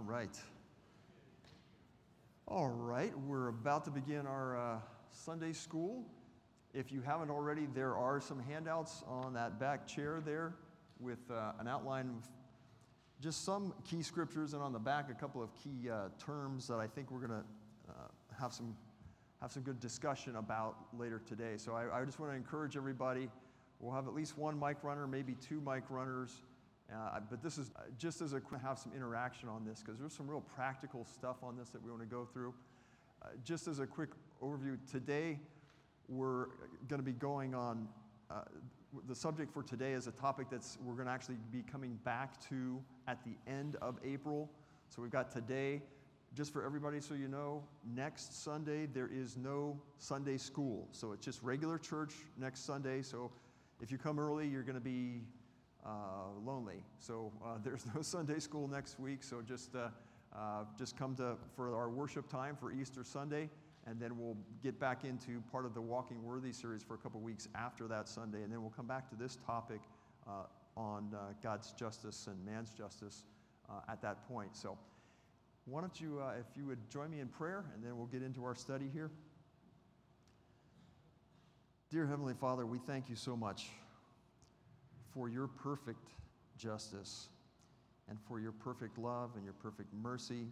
All right. All right, we're about to begin our uh, Sunday school. If you haven't already, there are some handouts on that back chair there with uh, an outline of just some key scriptures, and on the back, a couple of key uh, terms that I think we're going to uh, have some have some good discussion about later today. So I, I just want to encourage everybody. We'll have at least one mic runner, maybe two mic runners. Uh, but this is uh, just as a have some interaction on this because there's some real practical stuff on this that we want to go through. Uh, just as a quick overview, today we're going to be going on. Uh, the subject for today is a topic that's we're going to actually be coming back to at the end of April. So we've got today, just for everybody so you know, next Sunday there is no Sunday school. So it's just regular church next Sunday. So if you come early, you're going to be uh, lonely. So uh, there's no Sunday school next week. So just uh, uh, just come to for our worship time for Easter Sunday, and then we'll get back into part of the Walking Worthy series for a couple weeks after that Sunday, and then we'll come back to this topic uh, on uh, God's justice and man's justice at that point. So. Why don't you, if you would join me in prayer, and then we'll get into our study here. Dear Heavenly Father, we thank you so much for your perfect justice and for your perfect love and your perfect mercy,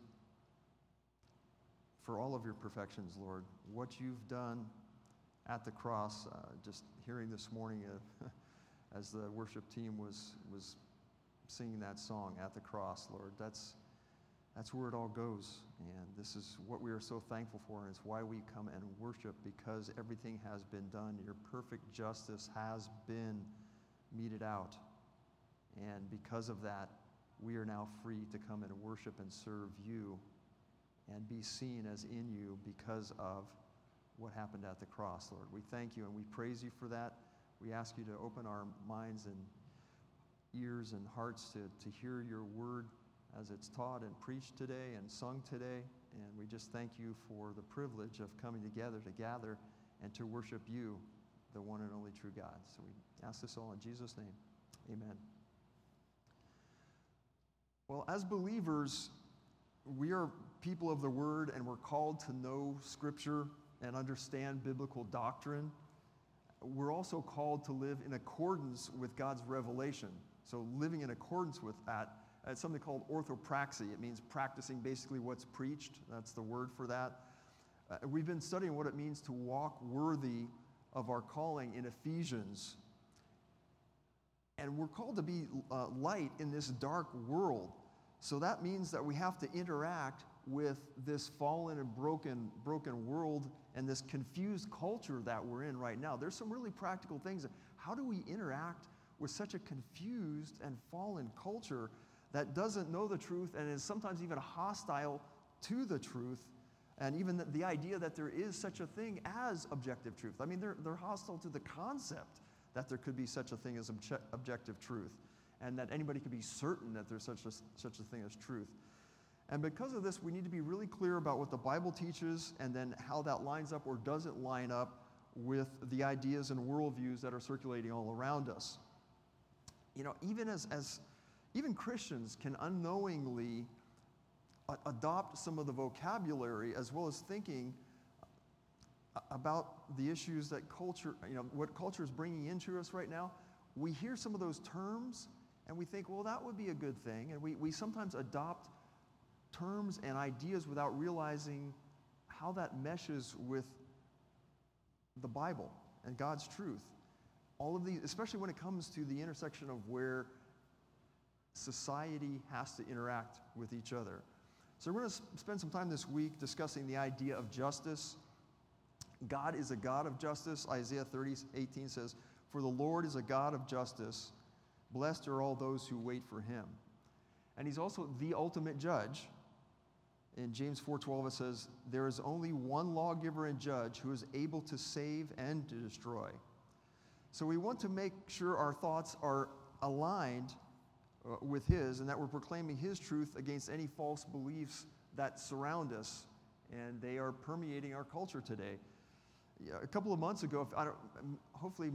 for all of your perfections, Lord. What you've done at the cross, uh, just hearing this morning uh, as the worship team was, was singing that song, At the Cross, Lord, that's, that's where it all goes. And this is what we are so thankful for, and it's why we come and worship because everything has been done. Your perfect justice has been meted out. And because of that, we are now free to come and worship and serve you and be seen as in you because of what happened at the cross, Lord. We thank you and we praise you for that. We ask you to open our minds and ears and hearts to, to hear your word as it's taught and preached today and sung today. And we just thank you for the privilege of coming together to gather and to worship you, the one and only true God. So we Ask this all in Jesus' name. Amen. Well, as believers, we are people of the Word and we're called to know Scripture and understand biblical doctrine. We're also called to live in accordance with God's revelation. So, living in accordance with that, it's something called orthopraxy. It means practicing basically what's preached. That's the word for that. Uh, we've been studying what it means to walk worthy of our calling in Ephesians and we're called to be uh, light in this dark world. So that means that we have to interact with this fallen and broken, broken world and this confused culture that we're in right now. There's some really practical things. How do we interact with such a confused and fallen culture that doesn't know the truth and is sometimes even hostile to the truth? And even the, the idea that there is such a thing as objective truth. I mean, they're, they're hostile to the concept that there could be such a thing as obje- objective truth, and that anybody could be certain that there's such a, such a thing as truth. And because of this, we need to be really clear about what the Bible teaches and then how that lines up or doesn't line up with the ideas and worldviews that are circulating all around us. You know, even as, as even Christians can unknowingly adopt some of the vocabulary as well as thinking about the issues that culture, you know, what culture is bringing into us right now, we hear some of those terms and we think, well, that would be a good thing. And we, we sometimes adopt terms and ideas without realizing how that meshes with the Bible and God's truth. All of these, especially when it comes to the intersection of where society has to interact with each other. So, we're going to spend some time this week discussing the idea of justice God is a God of justice. Isaiah 30, 18 says, For the Lord is a God of justice. Blessed are all those who wait for him. And he's also the ultimate judge. In James 4:12 it says, "There is only one lawgiver and judge who is able to save and to destroy." So we want to make sure our thoughts are aligned with his and that we're proclaiming his truth against any false beliefs that surround us and they are permeating our culture today a couple of months ago, hopefully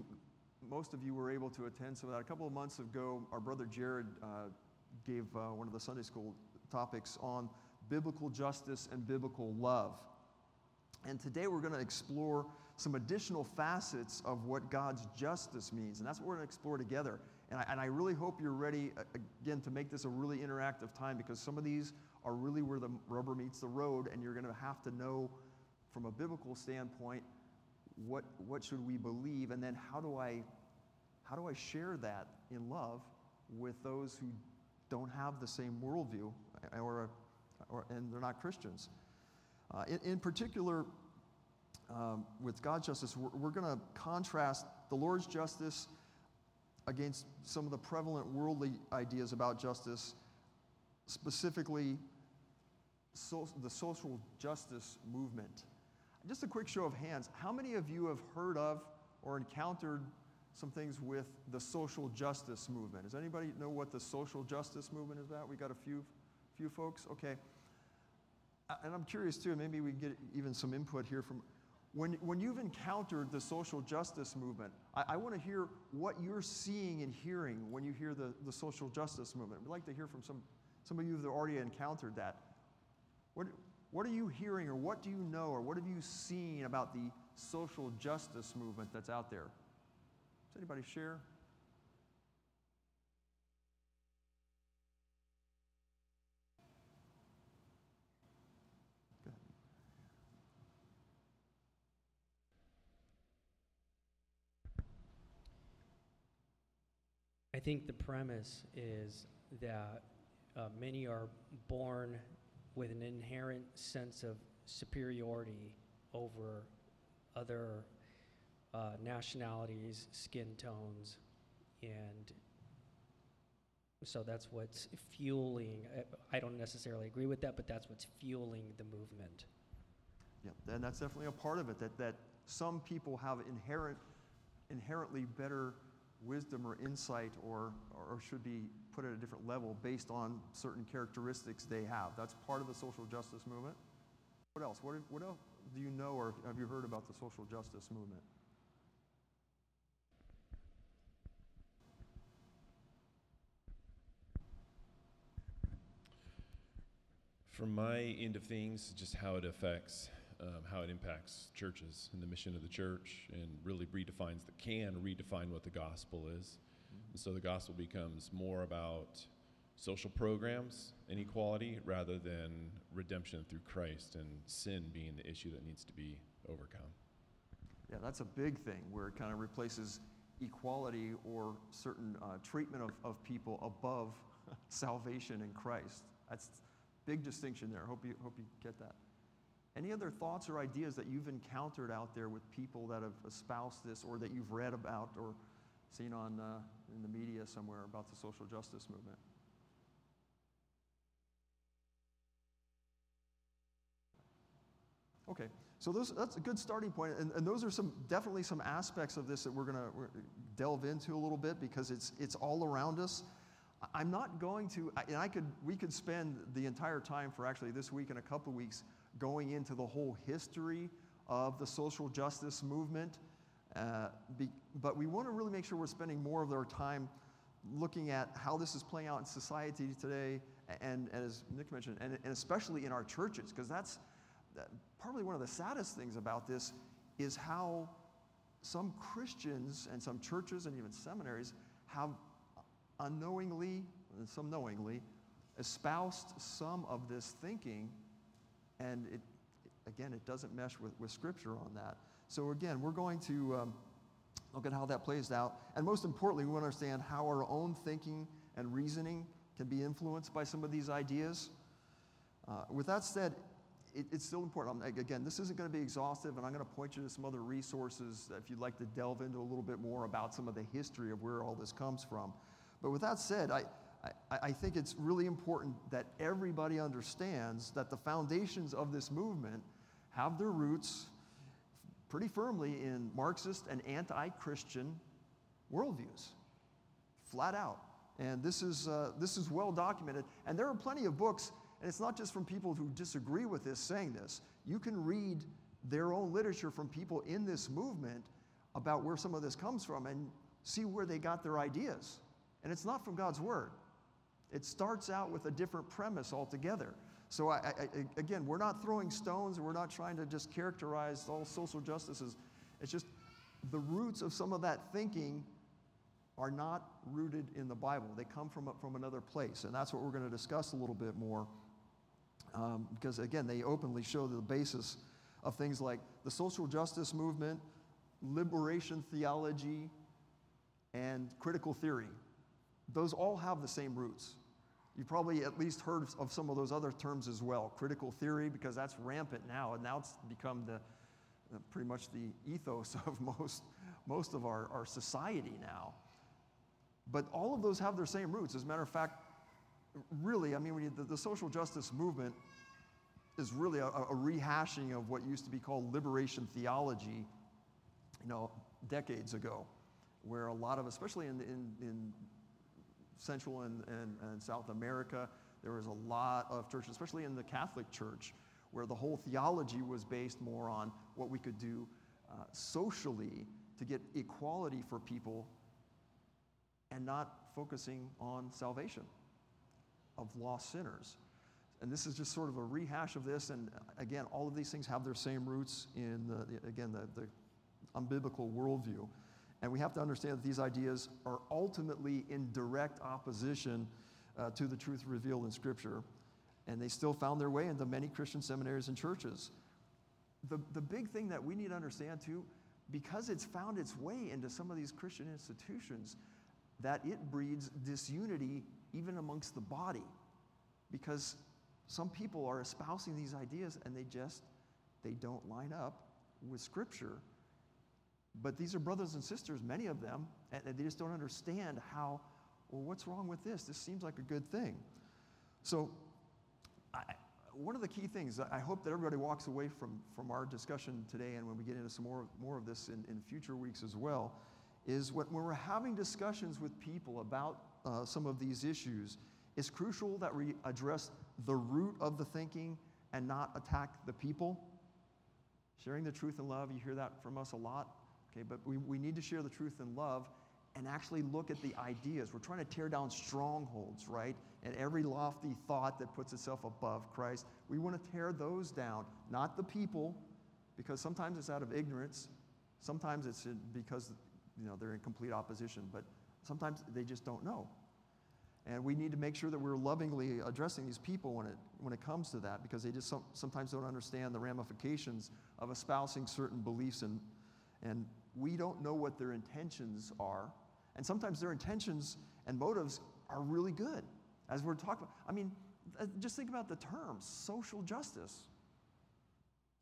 most of you were able to attend some of that. A couple of months ago, our brother Jared uh, gave uh, one of the Sunday school topics on biblical justice and biblical love. And today we're going to explore some additional facets of what God's justice means. And that's what we're going to explore together. And I, and I really hope you're ready, again, to make this a really interactive time because some of these are really where the rubber meets the road, and you're going to have to know from a biblical standpoint what, what should we believe, and then how do I how do I share that in love with those who don't have the same worldview or, or and they're not Christians? Uh, in, in, particular, um, with God's justice, we're, we're going to contrast the Lord's justice against some of the prevalent worldly ideas about justice, specifically so, the social justice movement. Just a quick show of hands how many of you have heard of or encountered some things with the social justice movement. Does anybody know what the social justice movement is about? We got a few, few folks. Okay, and I'm curious too. Maybe we get even some input here from when when you've encountered the social justice movement. I, I want to hear what you're seeing and hearing when you hear the, the social justice movement. We'd like to hear from some some of you that already encountered that. What what are you hearing, or what do you know, or what have you seen about the social justice movement that's out there? Does anybody share? I think the premise is that uh, many are born with an inherent sense of superiority over other uh, nationalities, skin tones, and so that's what's fueling. I don't necessarily agree with that, but that's what's fueling the movement. Yeah, and that's definitely a part of it. That that some people have inherent, inherently better wisdom or insight, or or should be put at a different level based on certain characteristics they have. That's part of the social justice movement. What else? What, what else do you know or have you heard about the social justice movement? From my end of things, just how it affects, um, how it impacts churches and the mission of the church, and really redefines the can redefine what the gospel is. Mm-hmm. And so the gospel becomes more about social programs inequality, rather than redemption through Christ and sin being the issue that needs to be overcome. Yeah, that's a big thing where it kind of replaces equality or certain uh, treatment of, of people above salvation in Christ. That's Big distinction there. Hope you, hope you get that. Any other thoughts or ideas that you've encountered out there with people that have espoused this or that you've read about or seen on, uh, in the media somewhere about the social justice movement? Okay, so those, that's a good starting point, and, and those are some definitely some aspects of this that we're going to delve into a little bit because it's it's all around us. I'm not going to, and I could, we could spend the entire time for actually this week and a couple weeks going into the whole history of the social justice movement. Uh, be, but we want to really make sure we're spending more of our time looking at how this is playing out in society today, and, and as Nick mentioned, and, and especially in our churches, because that's probably one of the saddest things about this is how some Christians and some churches and even seminaries have unknowingly, and some knowingly, espoused some of this thinking, and it, again, it doesn't mesh with, with Scripture on that. So, again, we're going to um, look at how that plays out. And most importantly, we want to understand how our own thinking and reasoning can be influenced by some of these ideas. Uh, with that said, it, it's still important. I'm, again, this isn't going to be exhaustive, and I'm going to point you to some other resources if you'd like to delve into a little bit more about some of the history of where all this comes from. But with that said, I, I, I think it's really important that everybody understands that the foundations of this movement have their roots pretty firmly in Marxist and anti Christian worldviews, flat out. And this is, uh, this is well documented. And there are plenty of books, and it's not just from people who disagree with this saying this. You can read their own literature from people in this movement about where some of this comes from and see where they got their ideas. And it's not from God's word. It starts out with a different premise altogether. So, I, I, again, we're not throwing stones, we're not trying to just characterize all social justices. It's just the roots of some of that thinking are not rooted in the Bible. They come from, from another place. And that's what we're going to discuss a little bit more. Um, because, again, they openly show the basis of things like the social justice movement, liberation theology, and critical theory. Those all have the same roots. You've probably at least heard of some of those other terms as well. Critical theory, because that's rampant now, and now it's become the, pretty much the ethos of most, most of our, our society now. But all of those have their same roots. As a matter of fact, really, I mean, you, the, the, social justice movement is really a, a, rehashing of what used to be called liberation theology, you know, decades ago, where a lot of, especially in, in, in Central and, and, and South America, there was a lot of churches, especially in the Catholic Church, where the whole theology was based more on what we could do uh, socially to get equality for people and not focusing on salvation of lost sinners. And this is just sort of a rehash of this. And again, all of these things have their same roots in, the, again, the, the unbiblical worldview. And we have to understand that these ideas are ultimately in direct opposition uh, to the truth revealed in Scripture. And they still found their way into many Christian seminaries and churches. The, the big thing that we need to understand, too, because it's found its way into some of these Christian institutions, that it breeds disunity even amongst the body because some people are espousing these ideas and they just they don't line up with scripture but these are brothers and sisters many of them and they just don't understand how well what's wrong with this? This seems like a good thing. So I, one of the key things i hope that everybody walks away from, from our discussion today and when we get into some more, more of this in, in future weeks as well is when we're having discussions with people about uh, some of these issues, it's crucial that we address the root of the thinking and not attack the people. Sharing the truth in love, you hear that from us a lot, okay, but we, we need to share the truth in love and actually look at the ideas. We're trying to tear down strongholds, right? And every lofty thought that puts itself above Christ. We want to tear those down, not the people, because sometimes it's out of ignorance, sometimes it's because you know, they're in complete opposition, but sometimes they just don't know. And we need to make sure that we're lovingly addressing these people when it, when it comes to that because they just some, sometimes don't understand the ramifications of espousing certain beliefs. And, and we don't know what their intentions are. And sometimes their intentions and motives are really good. As we're talking, about. I mean, uh, just think about the term social justice.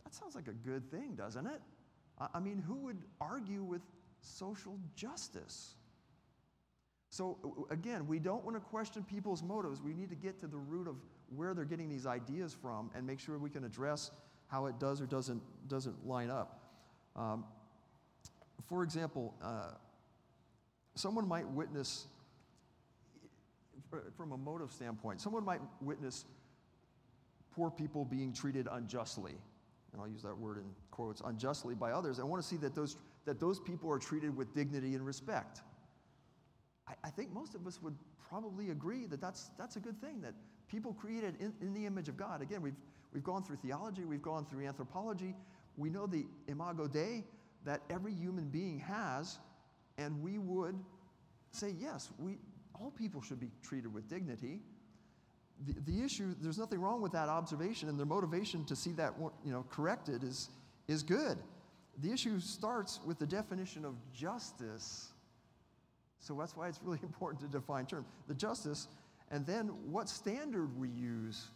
That sounds like a good thing, doesn't it? I mean, who would argue with social justice. So, again, we don't want to question people's motives. We need to get to the root of where they're getting these ideas from and make sure we can address how it does or doesn't, doesn't line up. Um, for example, uh, someone might witness, from a motive standpoint, someone might witness poor people being treated unjustly. And I'll use that word in quotes unjustly by others. I want to see that those that those people are treated with dignity and respect. I, I think most of us would probably agree that that's, that's a good thing, that people created in, in the image of God. Again, we've, we've gone through theology, we've gone through anthropology, we know the imago Dei that every human being has, and we would say, yes, we, all people should be treated with dignity. The, the issue, there's nothing wrong with that observation, and their motivation to see that you know, corrected is, is good the issue starts with the definition of justice. So that's why it's really important to define terms. The justice, and then what standard we use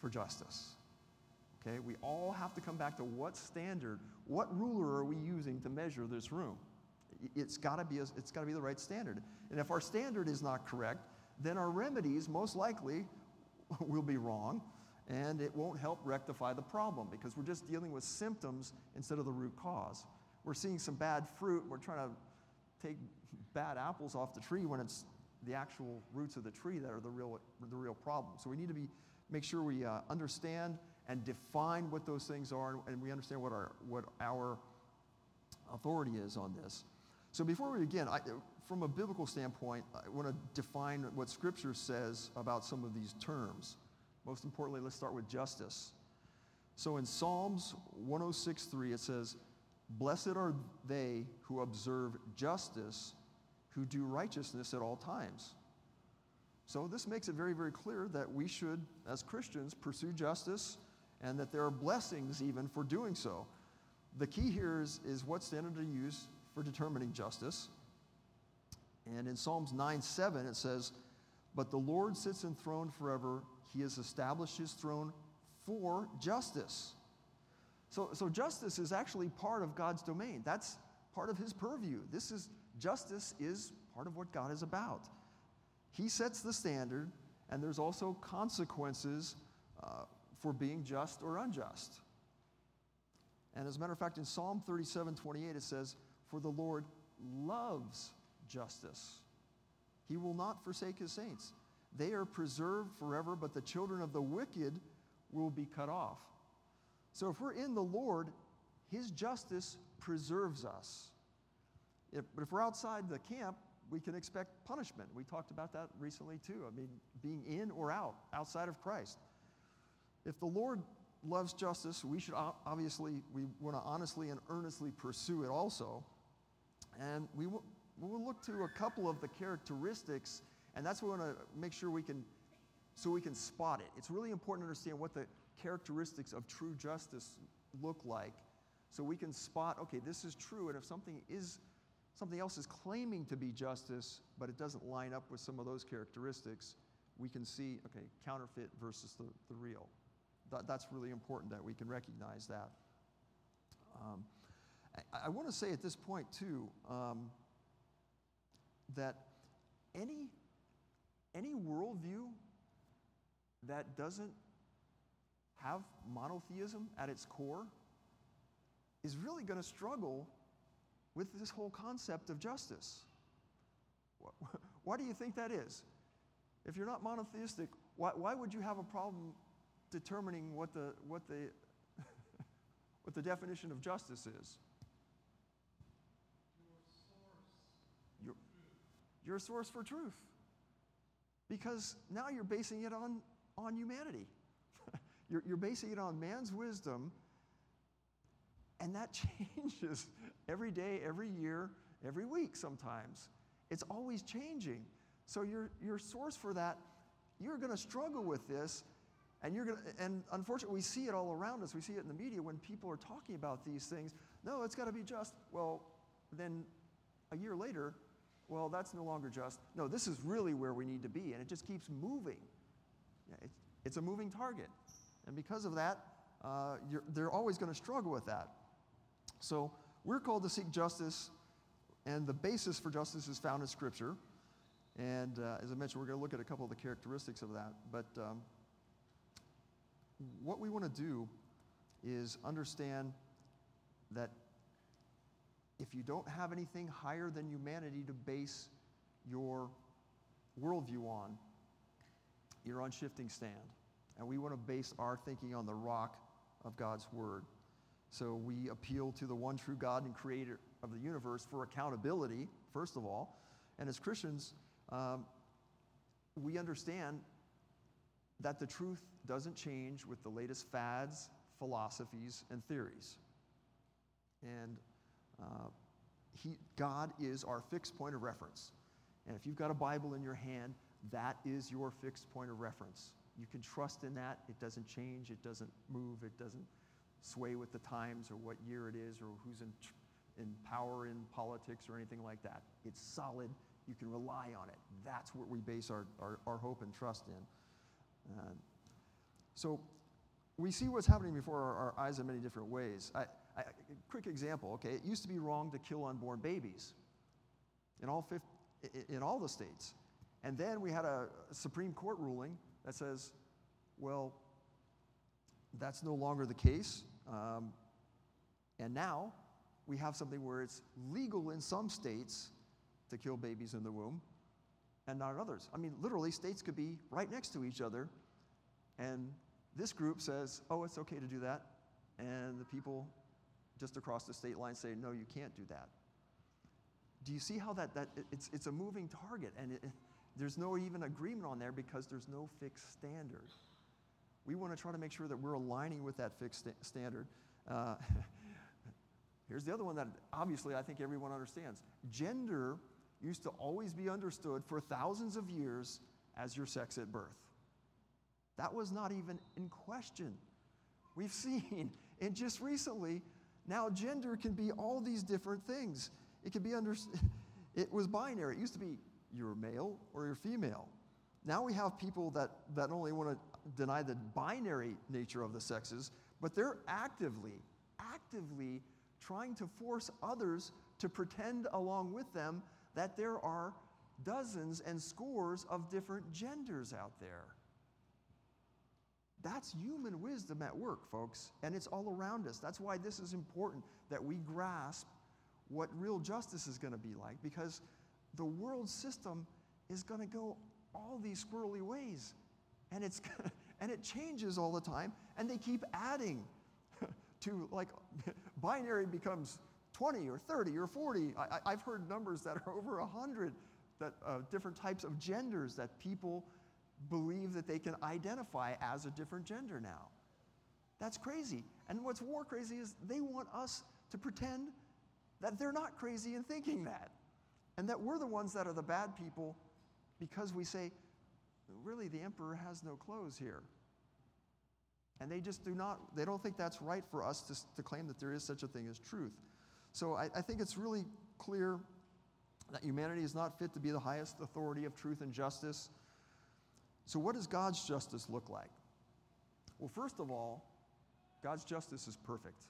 for justice. Okay, we all have to come back to what standard, what ruler are we using to measure this room? It's got to be a, it's got to be the right standard. And if our standard is not correct, then our remedies most likely will be wrong and it won't help rectify the problem because we're just dealing with symptoms instead of the root cause. We're seeing some bad fruit, we're trying to take bad apples off the tree when it's the actual roots of the tree that are the real, the real problem. So we need to be, make sure we uh, understand and define what those things are and we understand what our, what our authority is on this. So before we begin, I, from a biblical standpoint, I want to define what Scripture says about some of these terms. Most importantly, let's start with justice. So in Psalms 106:3, it says, Blessed are they who observe justice, who do righteousness at all times. So this makes it very, very clear that we should, as Christians, pursue justice and that there are blessings even for doing so. The key here is, is what standard to use for determining justice. And in Psalms 9 7, it says, But the Lord sits enthroned forever. He has established his throne for justice. So, so justice is actually part of God's domain. That's part of his purview. This is justice is part of what God is about. He sets the standard, and there's also consequences uh, for being just or unjust. And as a matter of fact, in Psalm 37 28, it says, For the Lord loves justice. He will not forsake his saints. They are preserved forever, but the children of the wicked will be cut off. So if we're in the Lord, his justice preserves us. If, but if we're outside the camp, we can expect punishment. We talked about that recently too. I mean, being in or out, outside of Christ. If the Lord loves justice, we should obviously, we want to honestly and earnestly pursue it also. And we will, we'll look to a couple of the characteristics, and that's what we want to make sure we can, so we can spot it. It's really important to understand what the characteristics of true justice look like, so we can spot, okay, this is true, and if something is, something else is claiming to be justice, but it doesn't line up with some of those characteristics, we can see, okay, counterfeit versus the, the real. That, that's really important that we can recognize that. Um, I, I want to say at this point, too, um, that any, any worldview that doesn't have monotheism at its core is really going to struggle with this whole concept of justice. Why do you think that is? If you're not monotheistic, why, why would you have a problem determining what the, what the, what the definition of justice is? You're a source for truth. Because now you're basing it on, on humanity. you're, you're basing it on man's wisdom, and that changes every day, every year, every week sometimes. It's always changing. So your, your source for that, you're going to struggle with this and you're to, and unfortunately, we see it all around us. We see it in the media when people are talking about these things. No, it's got to be just. Well, then a year later, well, that's no longer just. No, this is really where we need to be. And it just keeps moving. Yeah, it's, it's a moving target. And because of that, uh, they're always going to struggle with that. So we're called to seek justice, and the basis for justice is found in Scripture. And uh, as I mentioned, we're going to look at a couple of the characteristics of that. But um, what we want to do is understand that if you don't have anything higher than humanity to base your worldview on, you're on shifting stand. And we want to base our thinking on the rock of God's Word. So we appeal to the one true God and creator of the universe for accountability, first of all. And as Christians, um, we understand that the truth doesn't change with the latest fads, philosophies, and theories. And uh, he, God is our fixed point of reference. And if you've got a Bible in your hand, that is your fixed point of reference. You can trust in that. It doesn't change, it doesn't move, it doesn't sway with the times or what year it is or who's in, in power in politics or anything like that. It's solid. You can rely on it. That's what we base our, our, our hope and trust in. Uh, so we see what's happening before our, our eyes in many different ways. I, I, quick example, okay? It used to be wrong to kill unborn babies in all, 50, in all the states. And then we had a Supreme Court ruling that says, well, that's no longer the case. Um, and now we have something where it's legal in some states to kill babies in the womb, and not others. I mean, literally, states could be right next to each other, and this group says, oh, it's okay to do that. And the people just across the state line say, no, you can't do that. do you see how that, that it's, it's a moving target and it, there's no even agreement on there because there's no fixed standard. We want to try to make sure that we're aligning with that fixed sta- standard. Uh, here's the other one that obviously I think everyone understands. Gender used to always be understood for thousands of years as your sex at birth. That was not even in question. We've seen, and just recently, now gender can be all these different things. It can be under, it was binary. It used to be you're male or you're female. Now we have people that, that only want to deny the binary nature of the sexes, but they're actively, actively trying to force others to pretend along with them that there are dozens and scores of different genders out there. That's human wisdom at work, folks, and it's all around us. That's why this is important that we grasp what real justice is going to be like because the world system is going to go all these squirrely ways and it's and it changes all the time and they keep adding to like binary becomes 20 or 30 or 40 I, have heard numbers that are over 100 that uh, different types of genders that people believe that they can identify as a different gender now. That's crazy. And what's more crazy is they want us to pretend that they're not crazy in thinking that and that we're the ones that are the bad people because we say really the emperor has no clothes here. And they just do not they don't think that's right for us to, to claim that there is such a thing as truth so I, I think it's really clear that humanity is not fit to be the highest authority of truth and justice so what does god's justice look like well first of all god's justice is perfect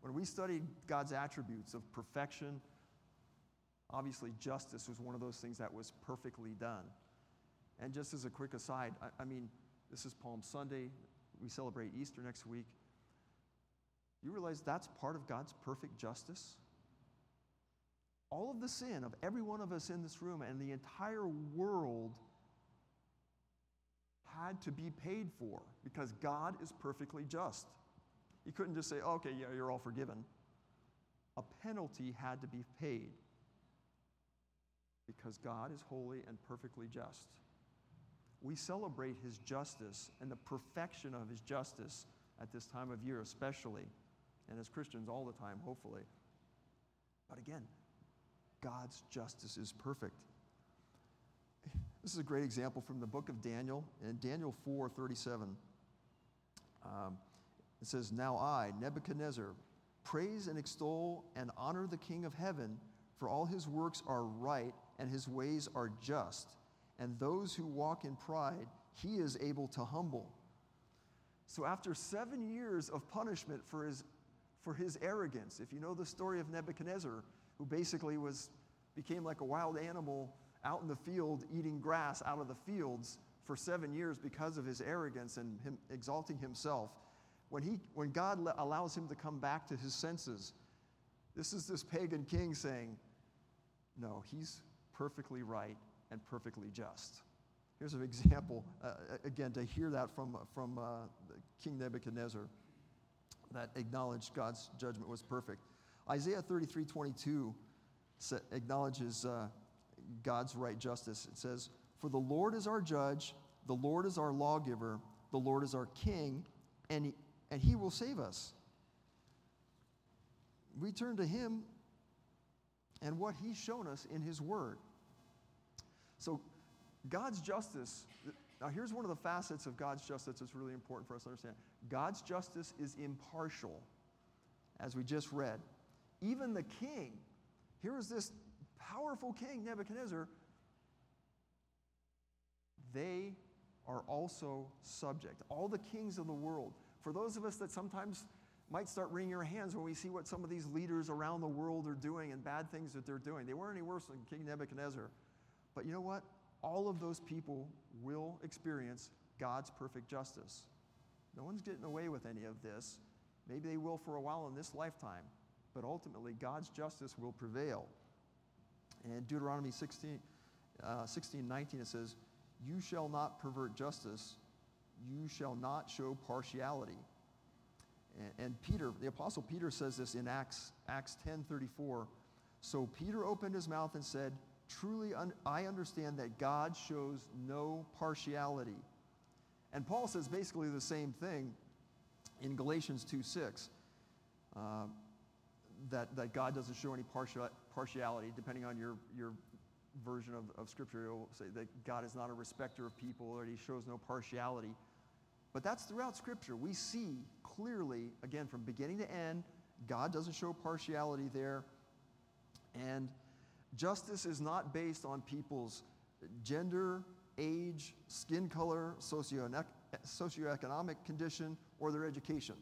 when we study god's attributes of perfection obviously justice was one of those things that was perfectly done and just as a quick aside, I, I mean, this is Palm Sunday. We celebrate Easter next week. You realize that's part of God's perfect justice? All of the sin of every one of us in this room and the entire world had to be paid for because God is perfectly just. He couldn't just say, okay, yeah, you're all forgiven. A penalty had to be paid because God is holy and perfectly just we celebrate his justice and the perfection of his justice at this time of year, especially, and as Christians all the time, hopefully. But again, God's justice is perfect. This is a great example from the book of Daniel, in Daniel 4 37. Um, it says, Now I, Nebuchadnezzar, praise and extol and honor the King of heaven, for all his works are right and his ways are just and those who walk in pride, he is able to humble. So, after seven years of punishment for his, for his arrogance, if you know the story of Nebuchadnezzar, who basically was, became like a wild animal out in the field eating grass out of the fields for seven years because of his arrogance and him exalting himself, when, he, when God allows him to come back to his senses, this is this pagan king saying, No, he's perfectly right and perfectly just. Here's an example, uh, again, to hear that from, from uh, King Nebuchadnezzar that acknowledged God's judgment was perfect. Isaiah 33 22 acknowledges uh, God's right justice. It says, For the Lord is our judge, the Lord is our lawgiver, the Lord is our king, and he, and he will save us. We turn to him and what he's shown us in his word. So, God's justice, now here's one of the facets of God's justice that's really important for us to understand. God's justice is impartial, as we just read. Even the king, here is this powerful king, Nebuchadnezzar, they are also subject. All the kings of the world. For those of us that sometimes might start wringing our hands when we see what some of these leaders around the world are doing and bad things that they're doing, they weren't any worse than King Nebuchadnezzar. But you know what? All of those people will experience God's perfect justice. No one's getting away with any of this. Maybe they will for a while in this lifetime, but ultimately God's justice will prevail. And Deuteronomy 16, uh, 16 19, it says, You shall not pervert justice, you shall not show partiality. And, and Peter, the Apostle Peter says this in Acts, Acts 10 34. So Peter opened his mouth and said, Truly, un- I understand that God shows no partiality. And Paul says basically the same thing in Galatians 2 6. Uh, that, that God doesn't show any partial, partiality, depending on your, your version of, of Scripture, it will say that God is not a respecter of people or he shows no partiality. But that's throughout Scripture. We see clearly, again, from beginning to end, God doesn't show partiality there. And justice is not based on people's gender, age, skin color, socioeconomic condition, or their education.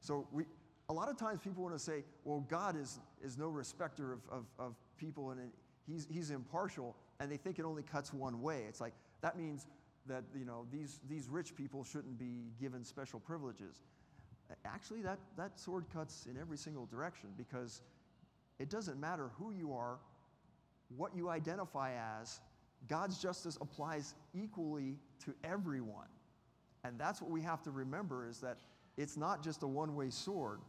So we, a lot of times people want to say, well, God is, is no respecter of, of, of people and he's, he's impartial, and they think it only cuts one way. It's like, that means that you know, these, these rich people shouldn't be given special privileges. Actually, that, that sword cuts in every single direction because it doesn't matter who you are, what you identify as, God's justice applies equally to everyone. And that's what we have to remember is that it's not just a one way sword.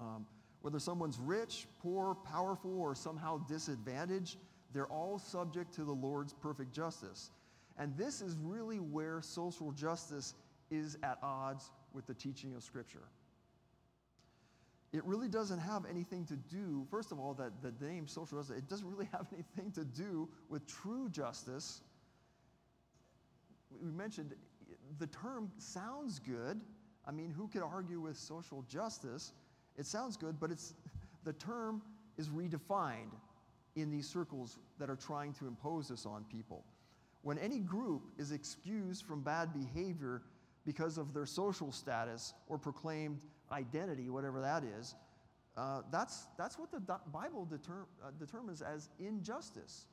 Um, whether someone's rich, poor, powerful, or somehow disadvantaged, they're all subject to the Lord's perfect justice. And this is really where social justice is at odds with the teaching of Scripture. It really doesn't have anything to do, first of all, that the name social justice, it doesn't really have anything to do with true justice. We mentioned the term sounds good. I mean, who could argue with social justice? It sounds good, but it's, the term is redefined in these circles that are trying to impose this on people. When any group is excused from bad behavior because of their social status or proclaimed identity, whatever that is, uh, that's, that's what the Bible deter, uh, determines as injustice.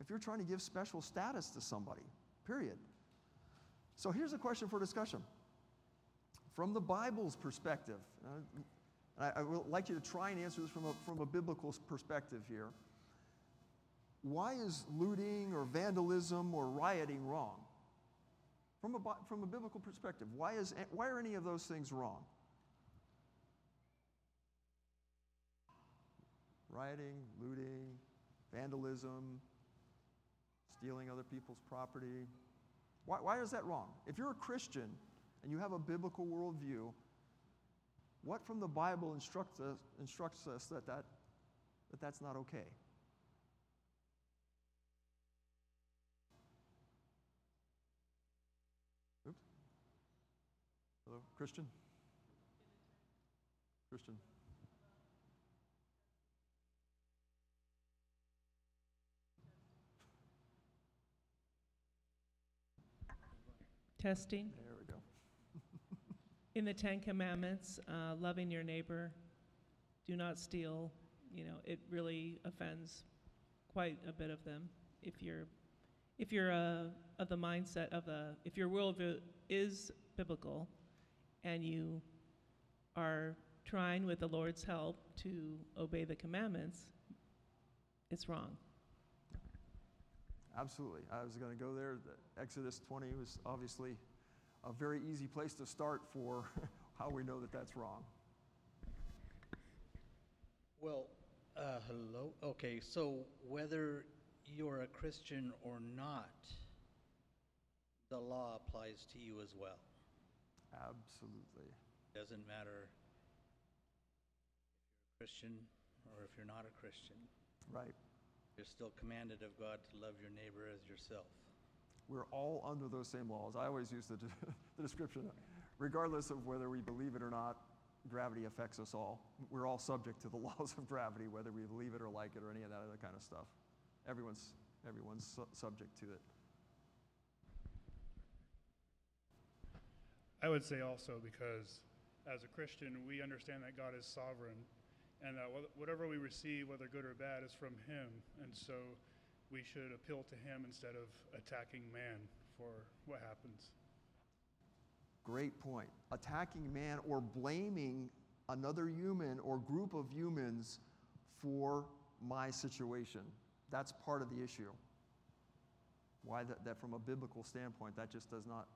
If you're trying to give special status to somebody, period. So here's a question for discussion. From the Bible's perspective, uh, I, I, would like you to try and answer this from a, from a biblical perspective here. Why is looting or vandalism or rioting wrong? From a, from a biblical perspective, why, is, why are any of those things wrong? Rioting, looting, vandalism, stealing other people's property. Why, why is that wrong? If you're a Christian and you have a biblical worldview, what from the Bible instructs us, instructs us that, that, that that's not okay? Oops. Hello, Christian? Christian. Testing. There we go. In the Ten Commandments, uh, loving your neighbor, do not steal, you know, it really offends quite a bit of them. If you're, if you're uh, of the mindset of the, if your worldview is biblical and you are trying with the Lord's help to obey the commandments, it's wrong. Absolutely. I was going to go there. The Exodus 20 was obviously a very easy place to start for how we know that that's wrong. Well, uh, hello. Okay, so whether you're a Christian or not, the law applies to you as well. Absolutely. Doesn't matter if you're a Christian or if you're not a Christian. Right. You're still commanded of God to love your neighbor as yourself. We're all under those same laws. I always use the, the description regardless of whether we believe it or not, gravity affects us all. We're all subject to the laws of gravity, whether we believe it or like it or any of that other kind of stuff. Everyone's, everyone's su- subject to it. I would say also because as a Christian, we understand that God is sovereign and uh, that whatever we receive, whether good or bad, is from Him. And so we should appeal to Him instead of attacking man for what happens. Great point. Attacking man or blaming another human or group of humans for my situation. That's part of the issue. Why that, that from a biblical standpoint, that just does not,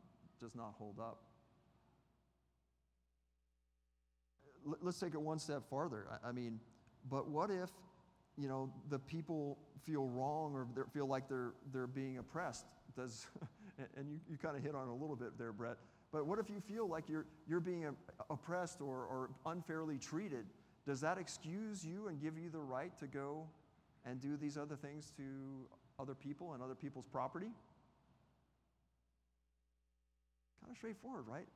does not hold up. Let's take it one step farther. I, I mean, But what if, you know, the people feel wrong or feel like they're, they're being oppressed? Does, and you, you kind of hit on a little bit there, Brett. But what if you feel like you're, you're being oppressed or, or unfairly treated? Does that excuse you and give you the right to go and do these other things to other people and other people's property? Kind of straightforward, right?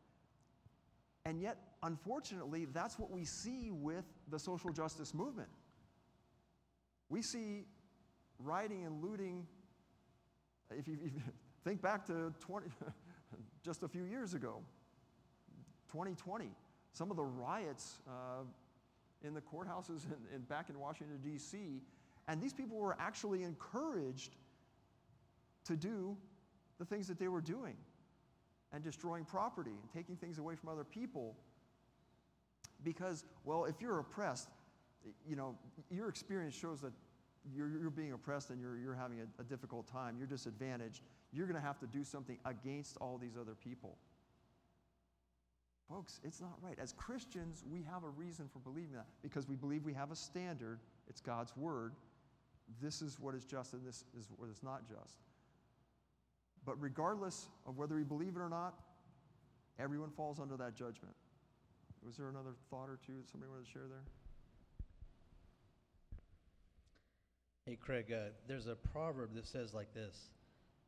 And yet, unfortunately, that's what we see with the social justice movement. We see rioting and looting. If you, if you think back to 20, just a few years ago, 2020, some of the riots uh, in the courthouses back in Washington, D.C., and these people were actually encouraged to do the things that they were doing and destroying property and taking things away from other people. Because, well, if you're oppressed, you know, your experience shows that you're, you're being oppressed and you're, you're having a, a difficult time, you're disadvantaged, you're going to have to do something against all these other people. Folks, it's not right. As Christians, we have a reason for believing that because we believe we have a standard. It's God's word. This is what is just and this is what is not just. But regardless of whether we believe it or not, everyone falls under that judgment. Was there another thought or two that somebody wanted to share there? Hey, Craig, uh, there's a proverb that says like this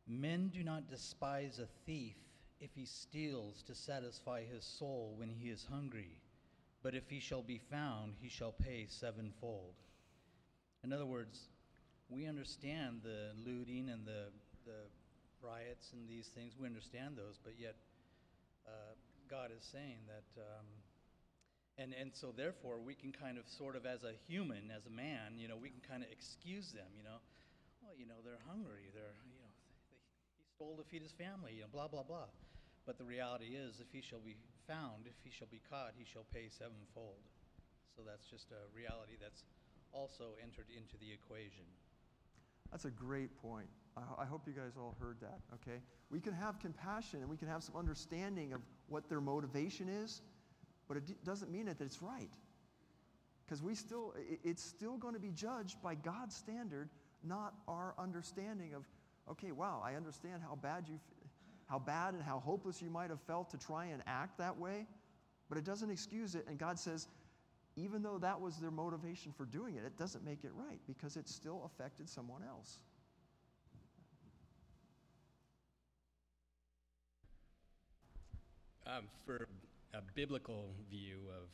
Men do not despise a thief if he steals to satisfy his soul when he is hungry, but if he shall be found, he shall pay sevenfold. In other words, we understand the looting and the, the riots and these things. We understand those, but yet uh, God is saying that, um, and and so therefore we can kind of sort of as a human, as a man, you know, we can kind of excuse them. You know, well, you know, they're hungry. They're you know, they, he stole to feed his family. You know, blah blah blah. But the reality is, if he shall be found, if he shall be caught, he shall pay sevenfold. So that's just a reality that's also entered into the equation. That's a great point. I, hope you guys all heard that, okay? We can have compassion and we can have some understanding of what their motivation is, but it d- doesn't mean that it's right. Because we still, it, it's still going to be judged by God's standard, not our understanding of, okay, wow, I understand how bad you, how bad and how hopeless you might have felt to try and act that way, but it doesn't excuse it. And God says, even though that was their motivation for doing it, it doesn't make it right because it still affected someone else. Um, for a biblical view of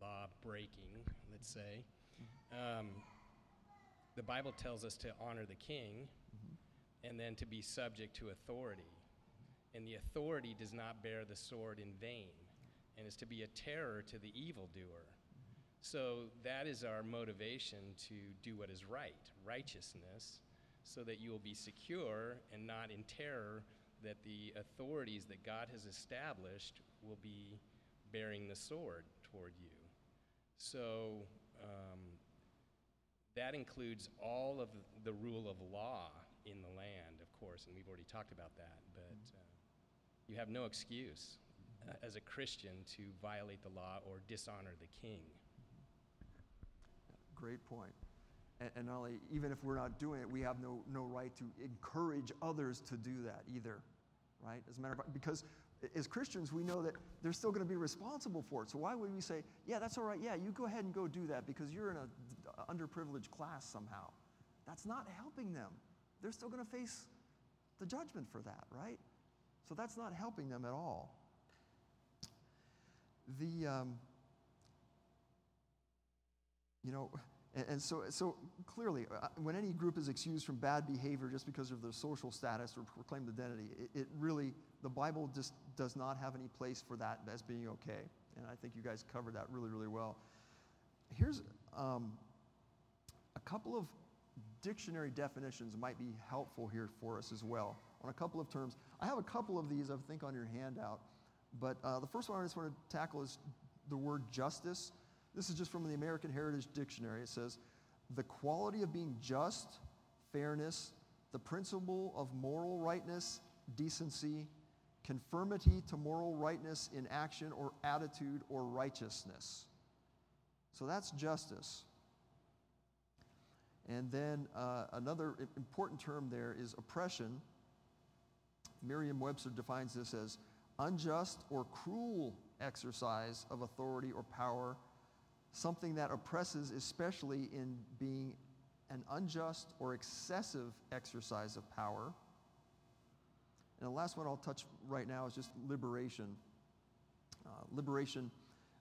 law breaking, let's say, um, the Bible tells us to honor the king mm-hmm. and then to be subject to authority. And the authority does not bear the sword in vain and is to be a terror to the evildoer. So that is our motivation to do what is right, righteousness, so that you will be secure and not in terror that the authorities that God has established will be bearing the sword toward you. So um, that includes all of the rule of law in the land, of course, and we've already talked about that. But uh, you have no excuse uh, as a Christian to violate the law or dishonor the king. Great point. And, and not only, even if we're not doing it, we have no, no right to encourage others to do that either right? As a matter of fact, because as Christians, we know that they're still going to be responsible for it. So why would we say, yeah, that's all right, yeah, you go ahead and go do that because you're in an underprivileged class somehow? That's not helping them. They're still going to face the judgment for that, right? So that's not helping them at all. The, um, you know, and, and so, so clearly, uh, when any group is excused from bad behavior just because of their social status or proclaimed identity, it, it really, the Bible just does not have any place for that as being okay. And I think you guys covered that really, really well. Here's um, a couple of dictionary definitions might be helpful here for us as well on a couple of terms. I have a couple of these, I think, on your handout. But uh, the first one I just want to tackle is the word justice. This is just from the American Heritage Dictionary. It says, the quality of being just, fairness, the principle of moral rightness, decency, conformity to moral rightness in action or attitude or righteousness. So that's justice. And then uh, another important term there is oppression. Merriam Webster defines this as unjust or cruel exercise of authority or power, something that oppresses, especially in being an unjust or excessive exercise of power. And the last one I'll touch right now is just liberation. Uh, liberation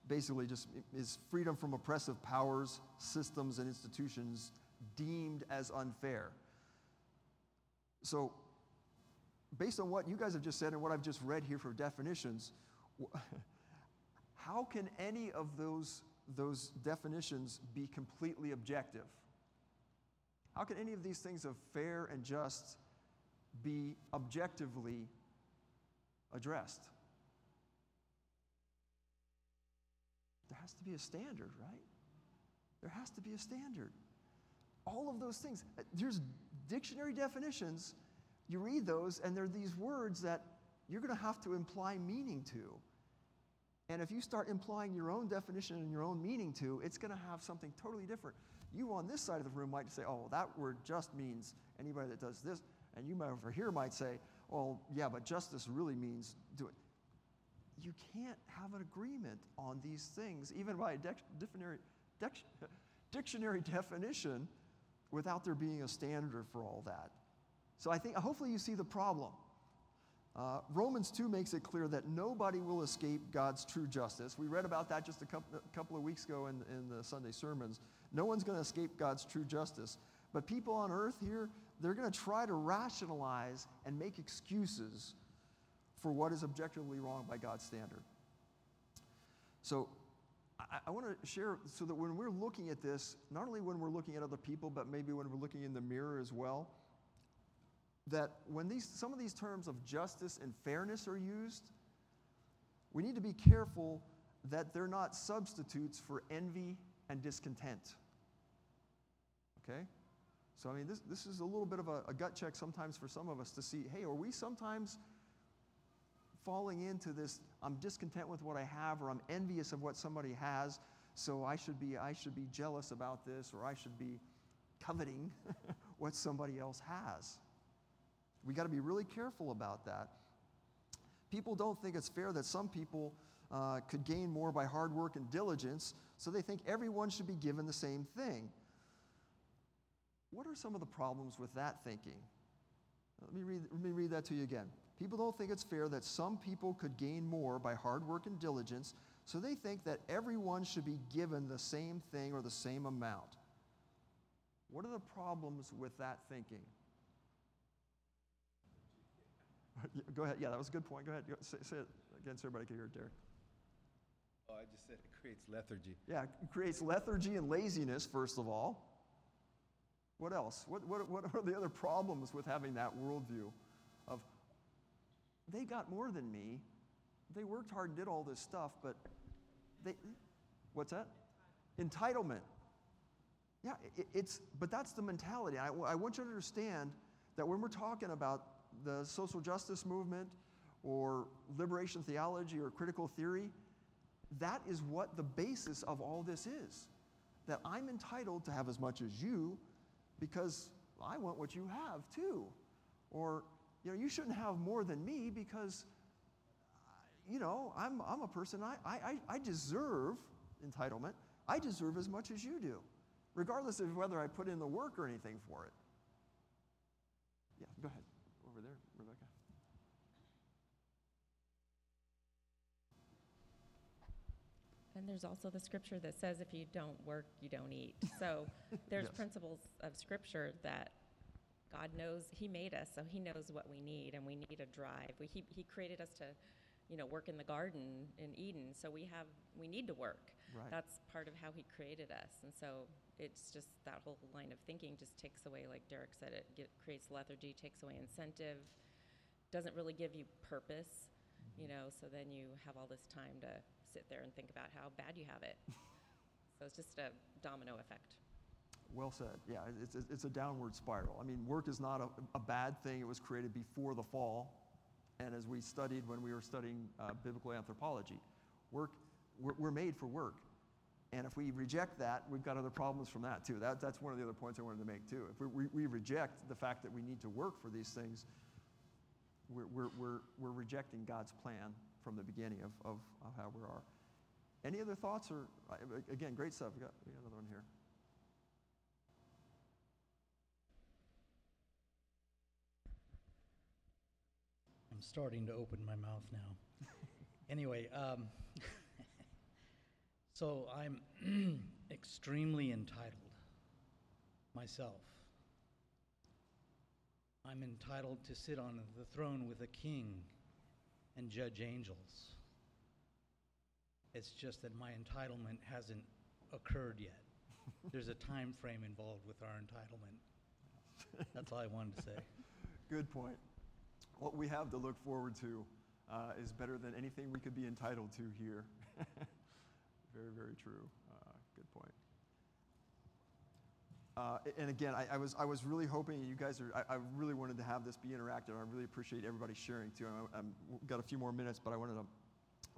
basically just is freedom from oppressive powers, systems, and institutions deemed as unfair. So, based on what you guys have just said and what I've just read here for definitions, how can any of those, those definitions be completely objective? How can any of these things of fair and just be objectively addressed? There has to be a standard, right? There has to be a standard. All of those things. uh, There's dictionary definitions. You read those, and there are these words that you're going to have to imply meaning to. And if you start implying your own definition and your own meaning to, it's going to have something totally different. You on this side of the room might say, oh, that word just means anybody that does this. And you over here might say, oh, yeah, but justice really means do it. You can't have an agreement on these things, even by a dictionary, dictionary definition, without there being a standard for all that. So I think, hopefully, you see the problem. Uh, Romans 2 makes it clear that nobody will escape God's true justice. We read about that just a couple, a couple of weeks ago in, in the Sunday sermons. No one's going to escape God's true justice. But people on earth here, they're going to try to rationalize and make excuses for what is objectively wrong by God's standard. So I, I want to share so that when we're looking at this, not only when we're looking at other people, but maybe when we're looking in the mirror as well, that when these, some of these terms of justice and fairness are used, we need to be careful that they're not substitutes for envy and discontent. Okay? So, I mean, this, this is a little bit of a, a gut check sometimes for some of us to see hey, are we sometimes falling into this I'm discontent with what I have or I'm envious of what somebody has, so I should be, I should be jealous about this or I should be coveting what somebody else has? We got to be really careful about that. People don't think it's fair that some people uh, could gain more by hard work and diligence, so they think everyone should be given the same thing. What are some of the problems with that thinking? Let me read, let me read that to you again. People don't think it's fair that some people could gain more by hard work and diligence, so they think that everyone should be given the same thing or the same amount. What are the problems with that thinking? Go ahead. Yeah, that was a good point. Go ahead. Go, say, say it again so everybody can hear it, Derek. Oh, I just said it creates lethargy. Yeah, it creates lethargy and laziness, first of all. What else? What, what, what are the other problems with having that worldview of they got more than me, they worked hard and did all this stuff, but they, what's that? Entitlement. Yeah, it, it's, but that's the mentality. I, I want you to understand that when we're talking about the social justice movement or liberation theology or critical theory, that is what the basis of all this is. That I'm entitled to have as much as you because I want what you have too. Or, you know, you shouldn't have more than me because, you know, I'm, I'm a person, I, I, I deserve entitlement. I deserve as much as you do, regardless of whether I put in the work or anything for it. Yeah, go ahead. Over there, Rebecca. And there's also the scripture that says if you don't work, you don't eat. So there's Yes. principles of scripture that God knows, He made us, so He knows what we need, and we need a drive. We, he, he created us to, you know, work in the garden in Eden, so we have, we need to work. Right. That's part of how He created us. And so it's just that whole line of thinking just takes away, like Derek said, it get, creates lethargy, takes away incentive, doesn't really give you purpose, you mm-hmm. know, so then you have all this time to sit there and think about how bad you have it. so it's just a domino effect. Well said. Yeah, it's, it's- a downward spiral. I mean, work is not a, a bad thing. It was created before the fall. And as we studied when we were studying uh, biblical anthropology, work, we're, we're made for work. And if we reject that, we've got other problems from that too. That, that's one of the other points I wanted to make too. If we, we, we reject the fact that we need to work for these things, we're, we're, we're, we're rejecting God's plan from the beginning of, of, of how we are. Any other thoughts? Or again, great stuff. We got, we got another one here. I'm starting to open my mouth now. anyway, um, so I'm extremely entitled myself. I'm entitled to sit on the throne with a king and judge angels. It's just that my entitlement hasn't occurred yet. There's a time frame involved with our entitlement. That's all I wanted to say. Good point. What we have to look forward to uh, is better than anything we could be entitled to here. very, very true. Uh, good point. Uh, and again, I, I, was, I was really hoping you guys are, I, I, really wanted to have this be interactive. I really appreciate everybody sharing too. I, have got a few more minutes, but I wanted to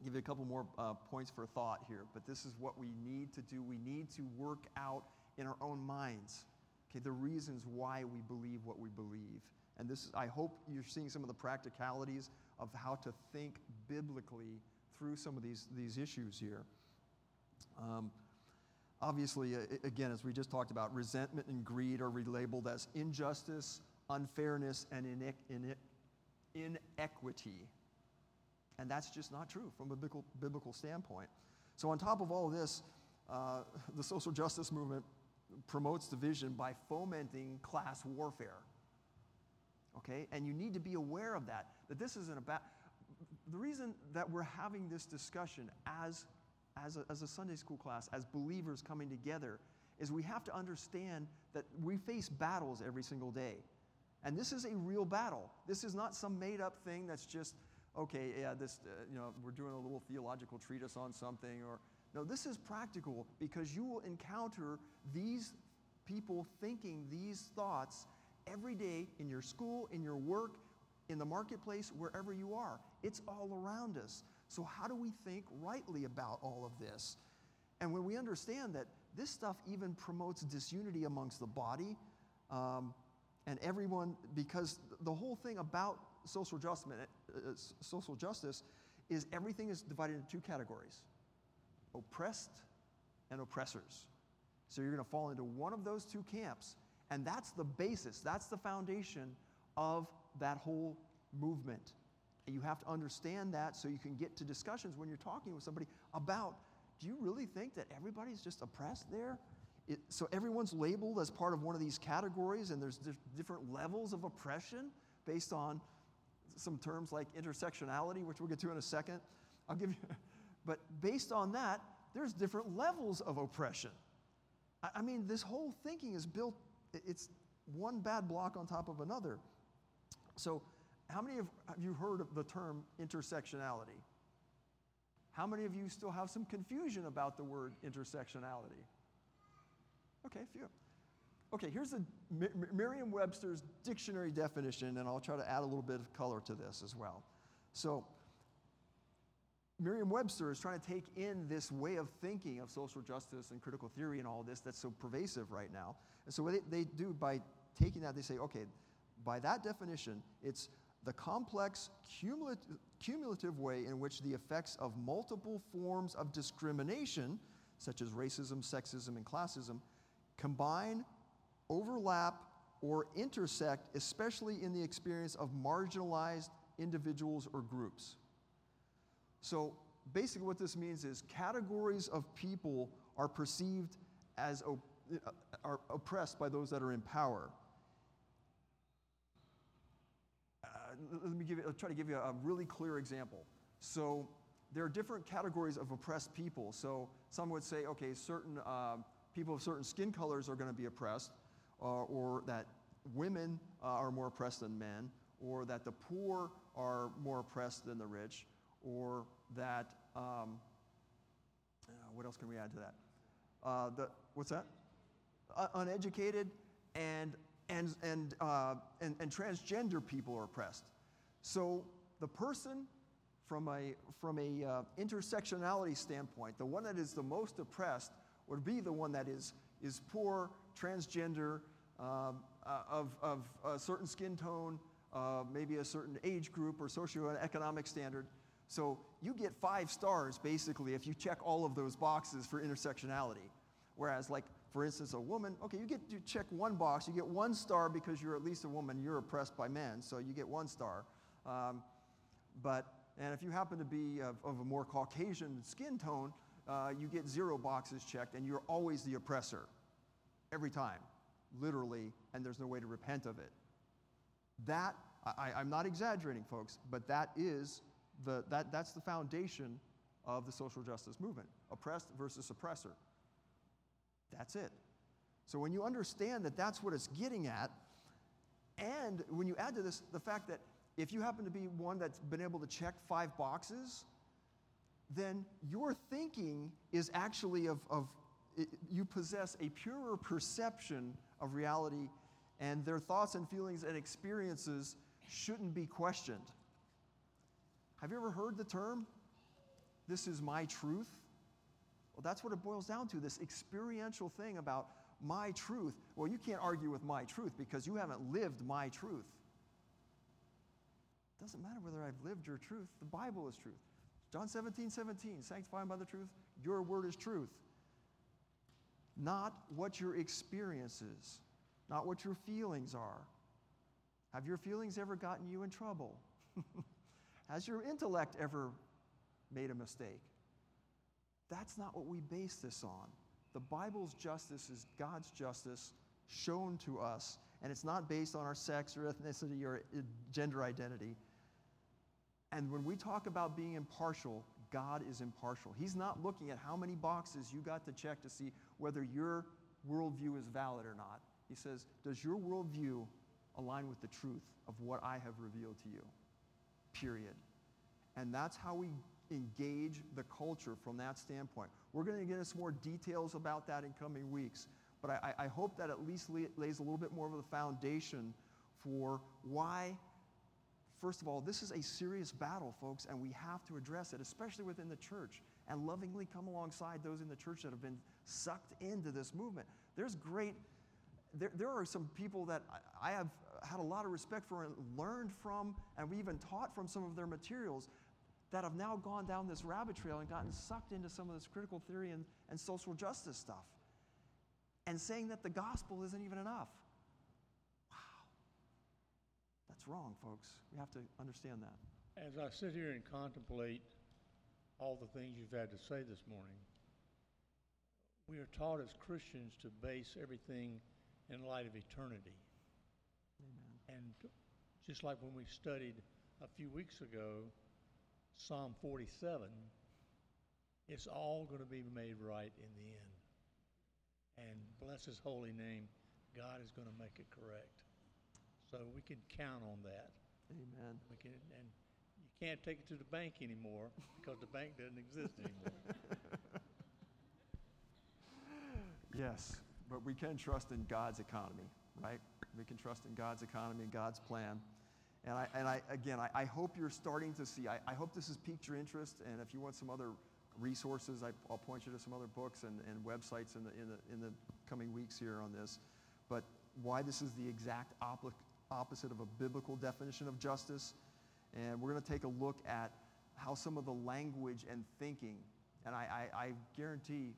give you a couple more uh, points for thought here. But this is what we need to do. We need to work out in our own minds, okay, the reasons why we believe what we believe. And this, I hope you're seeing some of the practicalities of how to think biblically through some of these, these issues here. Um, obviously, uh, again, as we just talked about, resentment and greed are relabeled as injustice, unfairness, and inequity. And that's just not true from a biblical, standpoint. So, on top of all this, uh, the social justice movement promotes division by fomenting class warfare. Okay? And you need to be aware of that, that this isn't about. The reason that we're having this discussion as, as, a, as a Sunday school class, as believers coming together, is we have to understand that we face battles every single day. And this is a real battle. This is not some made up thing that's just okay, yeah, this, uh, you know, we're doing a little theological treatise on something, or no, this is practical because you will encounter these people thinking these thoughts every day in your school, in your work, in the marketplace, wherever you are. It's all around us. So, how do we think rightly about all of this? And when we understand that this stuff even promotes disunity amongst the body um, and everyone, because the whole thing about social justice, uh, uh social justice is everything is divided into two categories oppressed and oppressors. So you're going to fall into one of those two camps. And that's the basis, that's the foundation of that whole movement. And you have to understand that so you can get to discussions when you're talking with somebody about do you really think that everybody's just oppressed there? It, so everyone's labeled as part of one of these categories, and there's different levels of oppression based on some terms like intersectionality, which we'll get to in a second. I'll give you, but based on that, there's different levels of oppression. I, I mean, this whole thinking is built, it's one bad block on top of another. So, how many of have you heard of the term intersectionality? How many of you still have some confusion about the word intersectionality? Okay, few. Okay, here's the Merriam Webster's dictionary definition, and I'll try to add a little bit of color to this as well. So, Merriam Webster is trying to take in this way of thinking of social justice and critical theory and all this that's so pervasive right now. And so, what they, they do by taking that, they say, okay, by that definition, it's the complex cumulative, way in which the effects of multiple forms of discrimination, such as racism, sexism, and classism, combine overlap or intersect, especially in the experience of marginalized individuals or groups. So basically, what this means is categories of people are perceived as op- uh, are oppressed by those that are in power. Uh, let me give you, I'll try to give you a really clear example. So there are different categories of oppressed people. So some would say, okay, certain uh, people of certain skin colors are going to be oppressed uh, or that women uh, are more oppressed than men, or that the poor are more oppressed than the rich, or that, um, uh, what else can we add to that? Uh, the, what's that? Uh, uneducated and, and, and, uh, and, and transgender people are oppressed. So the person from a, from a intersectionality standpoint, the one that is the most oppressed would be the one that is, is poor, transgender, um, uh, of, of a certain skin tone, uh, maybe a certain age group or socioeconomic standard. So you get five stars basically if you check all of those boxes for intersectionality. Whereas, like, for instance, a woman, okay, you get you check one box, you get one star because you're at least a woman, you're oppressed by men, so you get one star. Um, but, and if you happen to be of, of a more Caucasian skin tone, uh, you get zero boxes checked, and you're always the oppressor. Every time, literally, and there's no way to repent of it. That, I, I'm not exaggerating, folks, but that is the, that, that's the foundation of the social justice movement oppressed versus oppressor. That's it. So when you understand that that's what it's getting at, and when you add to this the fact that if you happen to be one that's been able to check five boxes, then your thinking is actually of, of it, you possess a purer perception of reality, and their thoughts and feelings and experiences shouldn't be questioned. Have you ever heard the term, this is my truth? Well, that's what it boils down to this experiential thing about my truth. Well, you can't argue with my truth because you haven't lived my truth. It doesn't matter whether I've lived your truth, the Bible is truth. John 17, 17, sanctified by the truth, your word is truth. Not what your experience is, not what your feelings are. Have your feelings ever gotten you in trouble? Has your intellect ever made a mistake? That's not what we base this on. The Bible's justice is God's justice shown to us, and it's not based on our sex or ethnicity or uh, gender identity. And when we talk about being impartial, God is impartial. He's not looking at how many boxes you got to check to see whether your worldview is valid or not. He says, Does your worldview align with the truth of what I have revealed to you? Period. And that's how we engage the culture from that standpoint. We're going to get into more details about that in coming weeks, but I, I hope that at least lays a little bit more of a foundation for why, first of all, this is a serious battle, folks, and we have to address it, especially within the church, and lovingly come alongside those in the church that have been sucked into this movement. There's great, there, there are some people that I have had a lot of respect for and learned from, and we even taught from some of their materials that have now gone down this rabbit trail and gotten sucked into some of this critical theory and, and social justice stuff and saying that the gospel isn't even enough. Wow. That's wrong, folks. We have to understand that. As I sit here and contemplate all the things you've had to say this morning, we are taught as Christians to base everything in light of eternity. Amen. And just like when we studied a few weeks ago Psalm 47, it's all going to be made right in the end. And bless his holy name, God is going to make it correct. So we can count on that. Amen. We can, and you can't take it to the bank anymore because the bank doesn't exist anymore. yes, but we can trust in God's economy, right? We can trust in God's economy and God's plan. And, I, and I, again, I, I hope you're starting to see, I, I hope this has piqued your interest. And if you want some other resources, I, will point you to some other books and, and websites in the, in, the, in the coming weeks here on this. But why this is the exact op- opposite of a biblical definition of justice. And we're going to take a look at how some of the language and thinking, and I, I, I guarantee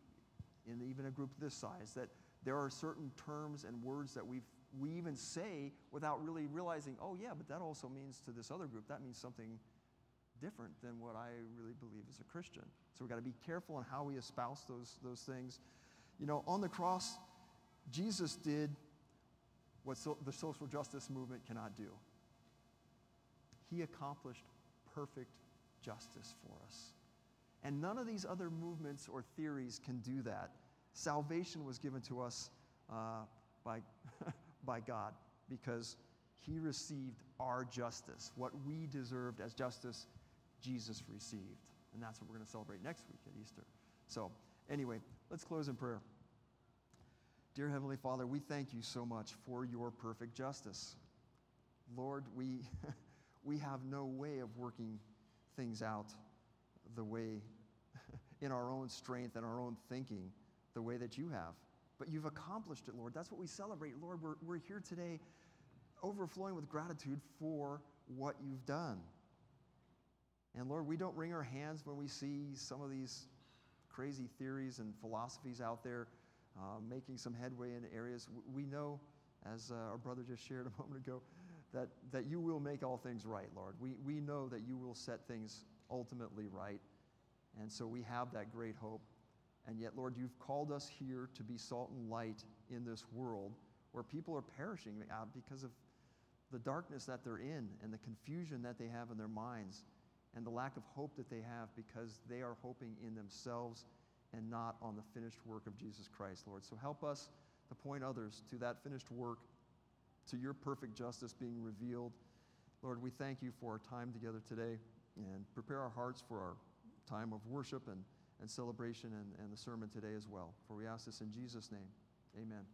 in even a group this size that there are certain terms and words that we've we even say without really realizing, oh, yeah, but that also means to this other group, that means something different than what I really believe as a Christian. So we've got to be careful in how we espouse those, those things. You know, on the cross, Jesus did what so, the social justice movement cannot do. He accomplished perfect justice for us. And none of these other movements or theories can do that. Salvation was given to us uh, by by God because he received our justice. What we deserved as justice, Jesus received. And that's what we're going to celebrate next week at Easter. So, anyway, let's close in prayer. Dear Heavenly Father, we thank you so much for your perfect justice. Lord, we, we have no way of working things out the way in our own strength and our own thinking the way that you have. But you've accomplished it, Lord. That's what we celebrate. Lord, we're, we're here today overflowing with gratitude for what you've done. And Lord, we don't wring our hands when we see some of these crazy theories and philosophies out there uh, making some headway in areas. We know, as uh, our brother just shared a moment ago, that, that you will make all things right, Lord. We, we know that you will set things ultimately right. And so we have that great hope. And yet, Lord, you've called us here to be salt and light in this world where people are perishing uh, because of the darkness that they're in and the confusion that they have in their minds and the lack of hope that they have because they are hoping in themselves and not on the finished work of Jesus Christ, Lord. So help us to point others to that finished work, to your perfect justice being revealed. Lord, we thank you for our time together today and prepare our hearts for our time of worship and, and celebration and, and the sermon today as well. For we ask this in Jesus' name. Amen.